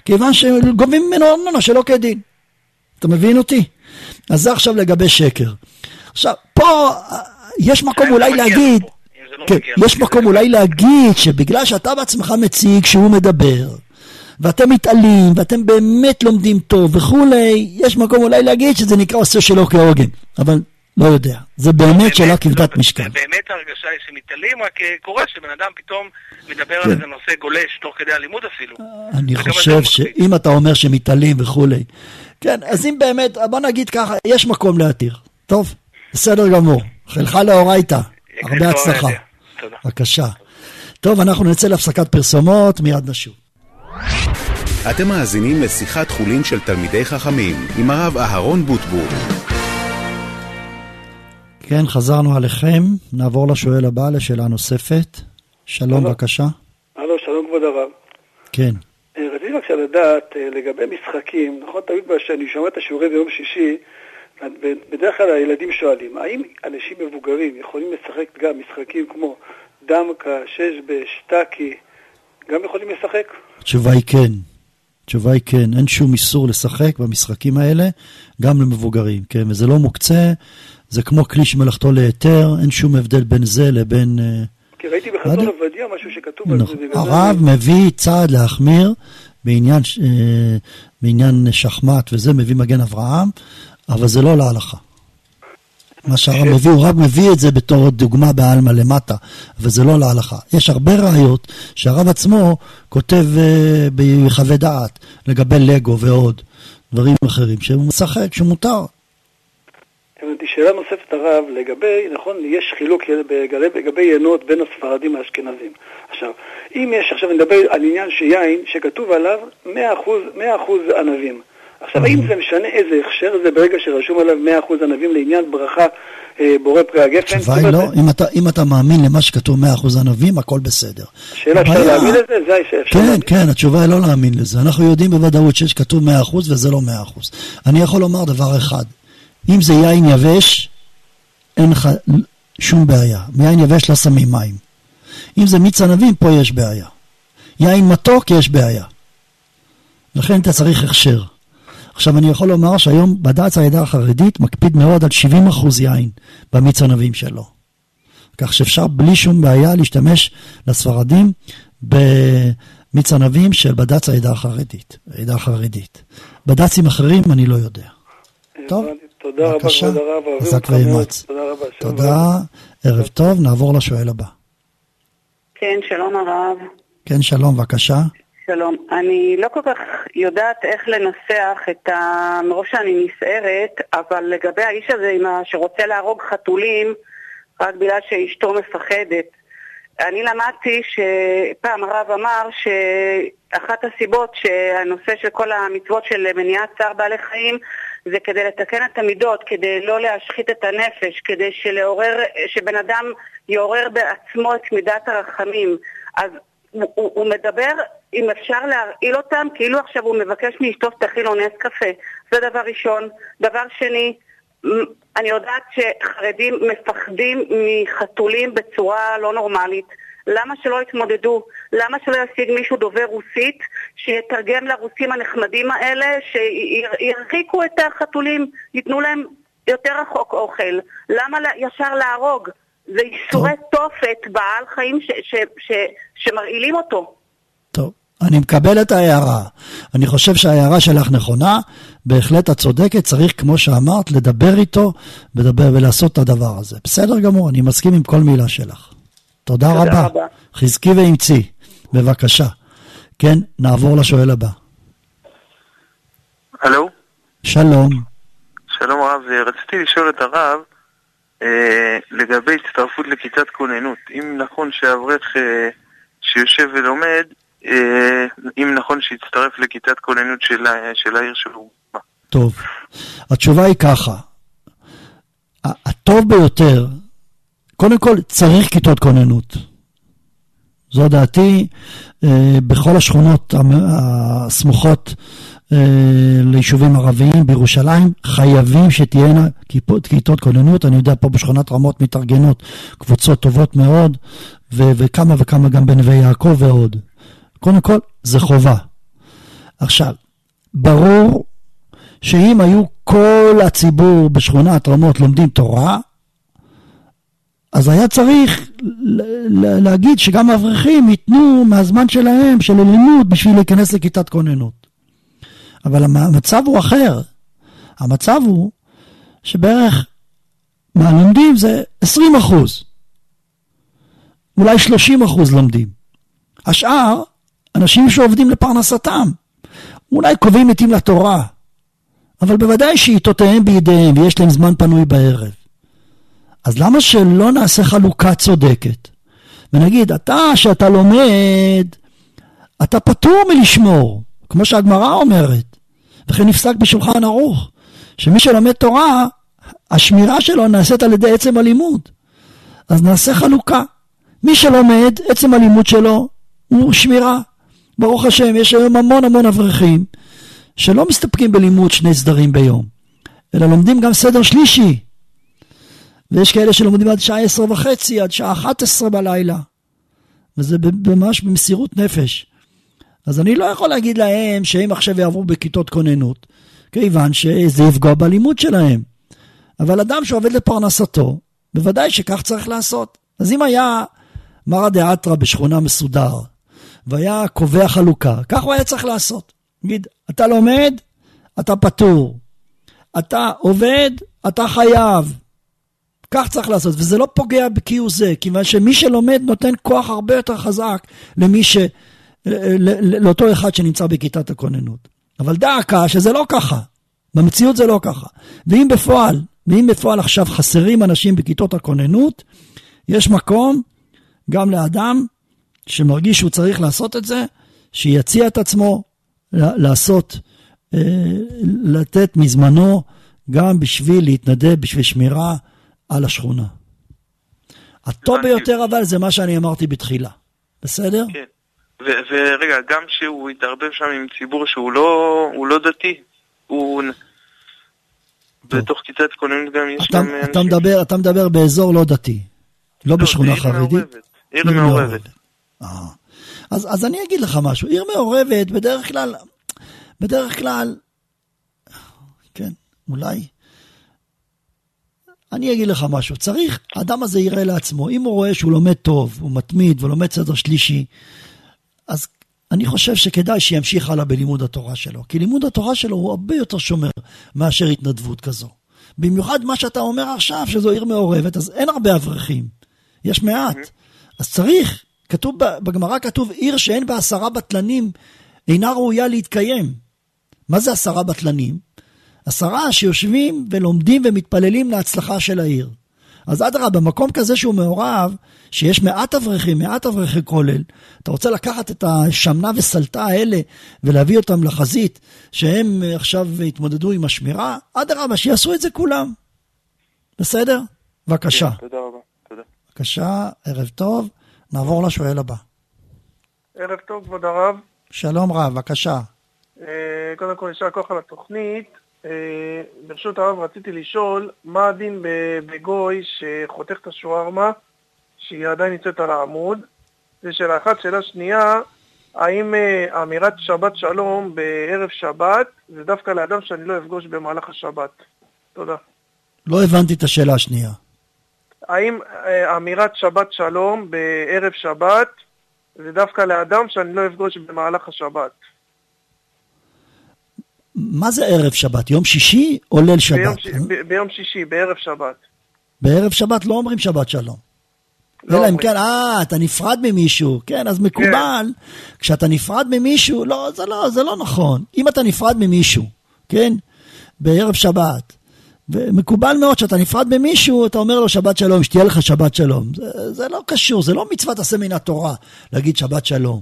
כיוון שגובים ממנו ארנונה שלא כדין. אתה מבין אותי? אז זה עכשיו לגבי שקר. עכשיו, פה יש מקום אולי להגיד, לא כן, יש מקום אולי להגיד שבגלל שאתה בעצמך מציג שהוא מדבר, ואתם מתעלים, ואתם באמת לומדים טוב וכולי, יש מקום אולי להגיד שזה נקרא עושה שלא כהוגן, אבל לא יודע. זה באמת שאלה כבדת משקל. באמת ההרגשה היא שמתעלים, רק אה, קורה שבן אדם פתאום מדבר על כן. איזה נושא גולש תוך כדי הלימוד אפילו. אני חושב שאם אתה אומר שמתעלים וכולי, כן, אז אם באמת, בוא נגיד ככה, יש מקום להתיר. טוב, בסדר גמור. חלך לאורייתא, הרבה הצלחה. בבקשה. טוב, אנחנו נצא להפסקת פרסומות, מיד נשוב. אתם מאזינים לשיחת חולין של תלמידי חכמים עם הרב אהרון בוטבור. כן, חזרנו עליכם. נעבור לשואל הבא לשאלה נוספת. שלום, בבקשה. הלו, שלום כבוד הרב. כן. אה, רציתי בבקשה לדעת אה, לגבי משחקים, נכון, תמיד כשאני שומע את השיעורים ביום שישי, בדרך כלל הילדים שואלים, האם אנשים מבוגרים יכולים לשחק גם משחקים כמו דמקה, שש בשטקי, גם יכולים לשחק? התשובה היא כן. התשובה היא כן, אין שום איסור לשחק במשחקים האלה, גם למבוגרים, כן, וזה לא מוקצה, זה כמו כלי שמלאכתו להיתר, אין שום הבדל בין זה לבין... אה, כי ראיתי בחזון עובדיה משהו שכתוב על זה. נכון. הרב מביא צעד להחמיר בעניין, אה, בעניין שחמט וזה, מביא מגן אברהם, אבל זה לא להלכה. מה שהרב מביא, הוא רק מביא את זה בתור דוגמה בעלמא למטה, אבל זה לא להלכה. יש הרבה ראיות שהרב עצמו כותב uh, בחווה דעת לגבי לגו ועוד דברים אחרים, שהוא משחק, שמותר. הבנתי, שאלה נוספת הרב, לגבי, נכון, יש חילוק לגבי ינות בין הספרדים לאשכנזים. עכשיו, אם יש, עכשיו נדבר על עניין שיין שכתוב עליו 100%, 100% ענבים. עכשיו, האם זה משנה איזה הכשר זה ברגע שרשום עליו 100% ענבים לעניין ברכה אה, בורא פרי הגפן? התשובה היא לא, אם אתה, אם אתה מאמין למה שכתוב 100% ענבים, הכל בסדר. השאלה אפשר להאמין לזה? זה השאלה. כן, כן, התשובה היא לא להאמין לזה. אנחנו יודעים בוודאות שיש כתוב 100% וזה לא 100%. אני יכול לומר דבר אחד, אם זה יין יבש, אין לך שום בעיה. מיין יבש לא שמים מים. אם זה מיץ ענבים, פה יש בעיה. יין מתוק, יש בעיה. לכן אתה צריך הכשר. עכשיו אני יכול לומר שהיום בד"ץ העדה החרדית מקפיד מאוד על 70% יין במיץ ענבים שלו. כך שאפשר בלי שום בעיה להשתמש לספרדים במיץ ענבים של בד"ץ העדה החרדית, העדה החרדית. בד"צים אחרים אני לא יודע. טוב, תודה רבה כבוד הרב, חזק ואמץ. תודה רבה. תודה, ערב טוב, נעבור לשואל הבא. כן, שלום הרב. כן, שלום, בבקשה. שלום. אני לא כל כך יודעת איך לנסח את ה... מרוב שאני נסערת, אבל לגבי האיש הזה ה... שרוצה להרוג חתולים רק בגלל שאשתו מפחדת. אני למדתי שפעם הרב אמר שאחת הסיבות שהנושא של כל המצוות של מניעת צער בעלי חיים זה כדי לתקן את המידות, כדי לא להשחית את הנפש, כדי שלעורר, שבן אדם יעורר בעצמו את מידת הרחמים. אז הוא, הוא, הוא מדבר, אם אפשר להרעיל אותם, כאילו עכשיו הוא מבקש מאשתו שתכין לו נס קפה. זה דבר ראשון. דבר שני, אני יודעת שחרדים מפחדים מחתולים בצורה לא נורמלית. למה שלא יתמודדו? למה שלא ישיג מישהו דובר רוסית שיתרגם לרוסים הנחמדים האלה, שירחיקו את החתולים, ייתנו להם יותר רחוק אוכל? למה ישר להרוג? זה איסורי תופת בעל חיים ש, ש, ש, שמרעילים אותו. אני מקבל את ההערה. אני חושב שההערה שלך נכונה, בהחלט את צודקת, צריך, כמו שאמרת, לדבר איתו, לדבר ולעשות את הדבר הזה. בסדר גמור, אני מסכים עם כל מילה שלך. תודה, תודה רבה. רבה. חזקי ואמצי, בבקשה. כן, נעבור לשואל הבא. הלו? שלום. שלום הרב, רציתי לשאול את הרב, אה, לגבי הצטרפות לכיתת כוננות, אם נכון שאברך אה, שיושב ולומד, אה, אם נכון שיצטרף לכיתת כוננות של, של העיר שלו. טוב, התשובה היא ככה, הטוב ביותר, קודם כל צריך כיתות כוננות. זו דעתי, אה, בכל השכונות הסמוכות אה, ליישובים ערביים בירושלים, חייבים שתהיינה כיתות כוננות. אני יודע, פה בשכונת רמות מתארגנות קבוצות טובות מאוד, וכמה וכמה גם בנווה יעקב ועוד. קודם כל, זה חובה. עכשיו, ברור שאם היו כל הציבור בשכונת רמות לומדים תורה, אז היה צריך להגיד שגם האברכים ייתנו מהזמן שלהם, של הלימוד, בשביל להיכנס לכיתת כוננות. אבל המצב הוא אחר. המצב הוא שבערך מהלומדים זה 20 אחוז. אולי 30 אחוז לומדים. השאר, אנשים שעובדים לפרנסתם. אולי קובעים עתים לתורה, אבל בוודאי שעיתותיהם בידיהם ויש להם זמן פנוי בערב. אז למה שלא נעשה חלוקה צודקת? ונגיד, אתה, שאתה לומד, אתה פטור מלשמור, כמו שהגמרא אומרת. וכן נפסק בשולחן ערוך, שמי שלומד תורה, השמירה שלו נעשית על ידי עצם הלימוד. אז נעשה חלוקה. מי שלומד, עצם הלימוד שלו הוא שמירה. ברוך השם, יש היום המון המון אברכים שלא מסתפקים בלימוד שני סדרים ביום, אלא לומדים גם סדר שלישי. ויש כאלה שלומדים עד שעה עשר וחצי, עד שעה אחת עשרה בלילה. וזה ממש במסירות נפש. אז אני לא יכול להגיד להם שהם עכשיו יעברו בכיתות כוננות, כיוון שזה יפגוע בלימוד שלהם. אבל אדם שעובד לפרנסתו, בוודאי שכך צריך לעשות. אז אם היה מרא דאתרא בשכונה מסודר, והיה קובע חלוקה, כך הוא היה צריך לעשות. נגיד, אתה לומד, אתה פטור. אתה עובד, אתה חייב. כך צריך לעשות, וזה לא פוגע בכהוא זה, כיוון שמי שלומד נותן כוח הרבה יותר חזק למי ש... לאותו אחד שנמצא בכיתת הכוננות. אבל דא עקא שזה לא ככה. במציאות זה לא ככה. ואם בפועל, ואם בפועל עכשיו חסרים אנשים בכיתות הכוננות, יש מקום גם לאדם שמרגיש שהוא צריך לעשות את זה, שיציע את עצמו לעשות, אה, לתת מזמנו גם בשביל להתנדב, בשביל שמירה על השכונה. הטוב ביותר אבל זה מה שאני אמרתי בתחילה, בסדר? כן. ורגע, גם שהוא התערבב שם עם ציבור שהוא לא, לא דתי, הוא... בתוך כיתת כוננות גם יש אתה, גם אתה מדבר, אתה מדבר באזור לא דתי, לא, לא בשכונה חרדית. עיר מעורבת. אה. אז, אז אני אגיד לך משהו, עיר מעורבת בדרך כלל, בדרך כלל, כן, אולי, אני אגיד לך משהו, צריך, האדם הזה יראה לעצמו, אם הוא רואה שהוא לומד טוב, הוא מתמיד ולומד סדר שלישי, אז אני חושב שכדאי שימשיך הלאה בלימוד התורה שלו, כי לימוד התורה שלו הוא הרבה יותר שומר מאשר התנדבות כזו. במיוחד מה שאתה אומר עכשיו, שזו עיר מעורבת, אז אין הרבה אברכים, יש מעט. אז צריך כתוב, בגמרא כתוב, עיר שאין בה עשרה בטלנים אינה ראויה להתקיים. מה זה עשרה בטלנים? עשרה שיושבים ולומדים ומתפללים להצלחה של העיר. אז אדרבה, במקום כזה שהוא מעורב, שיש מעט אברכים, מעט אברכי כולל, אתה רוצה לקחת את השמנה וסלטה האלה ולהביא אותם לחזית, שהם עכשיו יתמודדו עם השמירה, אדרבה, שיעשו את זה כולם. בסדר? בבקשה. כן, תודה רבה. תודה. בבקשה, ערב טוב. נעבור לשואל הבא. ערב טוב, כבוד הרב. שלום רב, בבקשה. אה, קודם כל, יישר כוח על התוכנית. אה, ברשות הרב רציתי לשאול, מה הדין בגוי שחותך את השווארמה, שהיא עדיין נמצאת על העמוד? זה שאלה אחת. שאלה שנייה, האם אה, אמירת שבת שלום בערב שבת זה דווקא לאדם שאני לא אפגוש במהלך השבת? תודה. לא הבנתי את השאלה השנייה. האם אמירת שבת שלום בערב שבת זה דווקא לאדם שאני לא אפגוש במהלך השבת? מה זה ערב שבת? יום שישי או ליל שבת? ביום, ש... ב- ביום שישי, בערב שבת. בערב שבת לא אומרים שבת שלום. לא אלא אם כן, אה, אתה נפרד ממישהו, כן, אז מקובל, כן. כשאתה נפרד ממישהו, לא, זה לא, זה לא נכון. אם אתה נפרד ממישהו, כן, בערב שבת, ומקובל מאוד שאתה נפרד ממישהו, אתה אומר לו שבת שלום, שתהיה לך שבת שלום. זה, זה לא קשור, זה לא מצוות עשה מן התורה להגיד שבת שלום.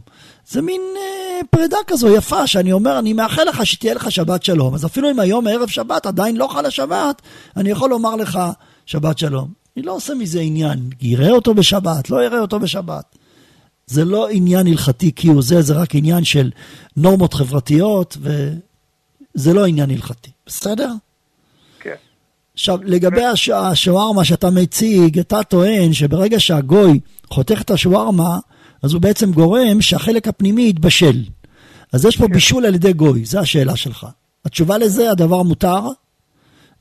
זה מין אה, פרידה כזו יפה, שאני אומר, אני מאחל לך שתהיה לך שבת שלום. אז אפילו אם היום ערב שבת עדיין לא חל השבת, אני יכול לומר לך שבת שלום. אני לא עושה מזה עניין, יראה אותו בשבת, לא יראה אותו בשבת. זה לא עניין הלכתי כי הוא זה, זה רק עניין של נורמות חברתיות, וזה לא עניין הלכתי. בסדר? עכשיו, לגבי הש... השווארמה שאתה מציג, אתה טוען שברגע שהגוי חותך את השווארמה, אז הוא בעצם גורם שהחלק הפנימי יתבשל. אז יש פה כן. בישול על ידי גוי, זו השאלה שלך. התשובה לזה, הדבר מותר,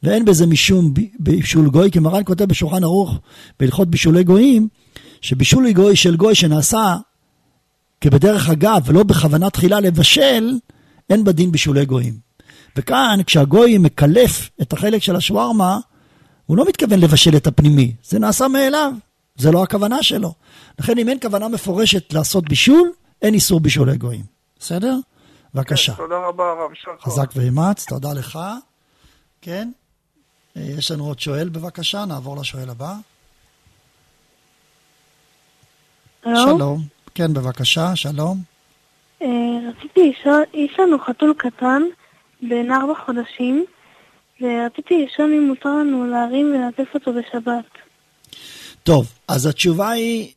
ואין בזה משום בישול גוי, כי מרן כותב בשולחן ערוך בהלכות בישולי גויים, שבישול גוי של גוי שנעשה כבדרך אגב ולא בכוונה תחילה לבשל, אין בדין בישולי גויים. וכאן, כשהגוי מקלף את החלק של השווארמה, הוא לא מתכוון לבשל את הפנימי, זה נעשה מאליו, זה לא הכוונה שלו. לכן אם אין כוונה מפורשת לעשות בישול, אין איסור בישולי גויים. בסדר? בבקשה. כן, תודה רבה הרב, חזק ואמץ, תודה לך. כן? אה, יש לנו עוד שואל בבקשה, נעבור לשואל הבא. שלום. כן, בבקשה, שלום. אה, רציתי לשאול, יש לנו חתול קטן בן ארבע חודשים, ורציתי לשאול אם מותר לנו להרים ולעטף אותו בשבת. טוב, אז התשובה היא,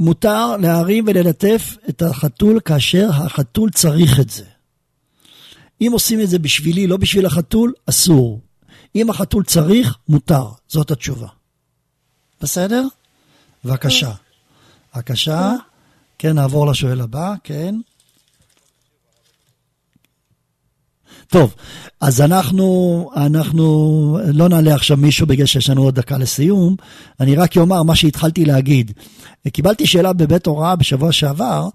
מותר להרים וללטף את החתול כאשר החתול צריך את זה. אם עושים את זה בשבילי, לא בשביל החתול, אסור. אם החתול צריך, מותר. זאת התשובה. בסדר? בבקשה. בבקשה. כן, נעבור לשואל הבא, כן. טוב, אז אנחנו, אנחנו לא נעלה עכשיו מישהו בגלל שיש לנו עוד דקה לסיום, אני רק אומר מה שהתחלתי להגיד. קיבלתי שאלה בבית הוראה בשבוע שעבר,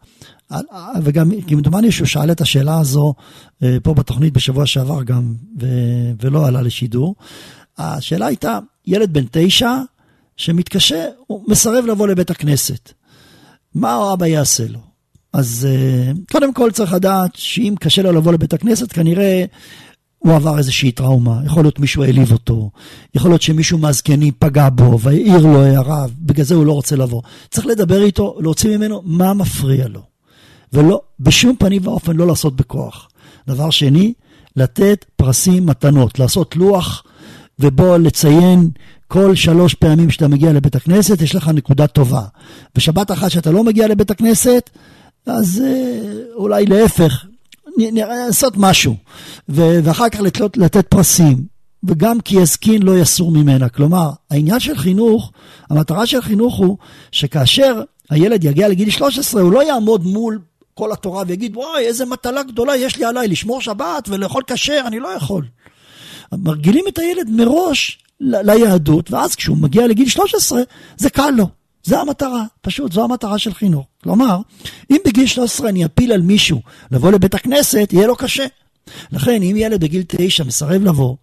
וגם כמדומני שהוא שאל את השאלה הזו אה, פה בתוכנית בשבוע שעבר גם, ו, ולא עלה לשידור. השאלה הייתה, ילד בן תשע שמתקשה, הוא מסרב לבוא לבית הכנסת. מה האבא יעשה לו? אז אה, קודם כל צריך לדעת שאם קשה לו לבוא לבית הכנסת, כנראה הוא עבר איזושהי טראומה. יכול להיות מישהו העליב אותו, יכול להיות שמישהו מהזקנים פגע בו והעיר לו הערה, בגלל זה הוא לא רוצה לבוא. צריך לדבר איתו, להוציא ממנו מה מפריע לו. ולא, בשום פנים ואופן לא לעשות בכוח. דבר שני, לתת פרסים מתנות, לעשות לוח ובו לציין כל שלוש פעמים שאתה מגיע לבית הכנסת, יש לך נקודה טובה. בשבת אחת שאתה לא מגיע לבית הכנסת, אז אה, אולי להפך, לעשות משהו, ואחר כך לתלות, לתת פרסים. וגם כי יזקין לא יסור ממנה. כלומר, העניין של חינוך, המטרה של חינוך הוא שכאשר הילד יגיע לגיל 13, הוא לא יעמוד מול כל התורה ויגיד, וואי, איזה מטלה גדולה יש לי עליי, לשמור שבת ולאכול כשר, אני לא יכול. מרגילים את הילד מראש ליהדות, ואז כשהוא מגיע לגיל 13, זה קל לו. זה המטרה, פשוט, זו המטרה של חינוך. כלומר, אם בגיל 13 אני אפיל על מישהו לבוא לבית הכנסת, יהיה לו קשה. לכן, אם ילד בגיל 9 מסרב לבוא,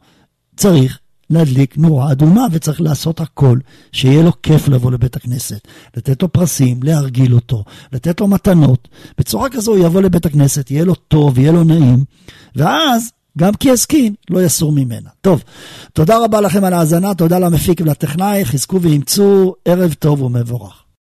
צריך להדליק נורה אדומה, וצריך לעשות הכל, שיהיה לו כיף לבוא לבית הכנסת, לתת לו פרסים, להרגיל אותו, לתת לו מתנות. בצורה כזו הוא יבוא לבית הכנסת, יהיה לו טוב, יהיה לו נעים, ואז גם כי יסכין, לא יסור ממנה. טוב, תודה רבה לכם על ההאזנה, תודה למפיק ולטכנאי, חזקו ואימצו, ערב טוב ומבורך.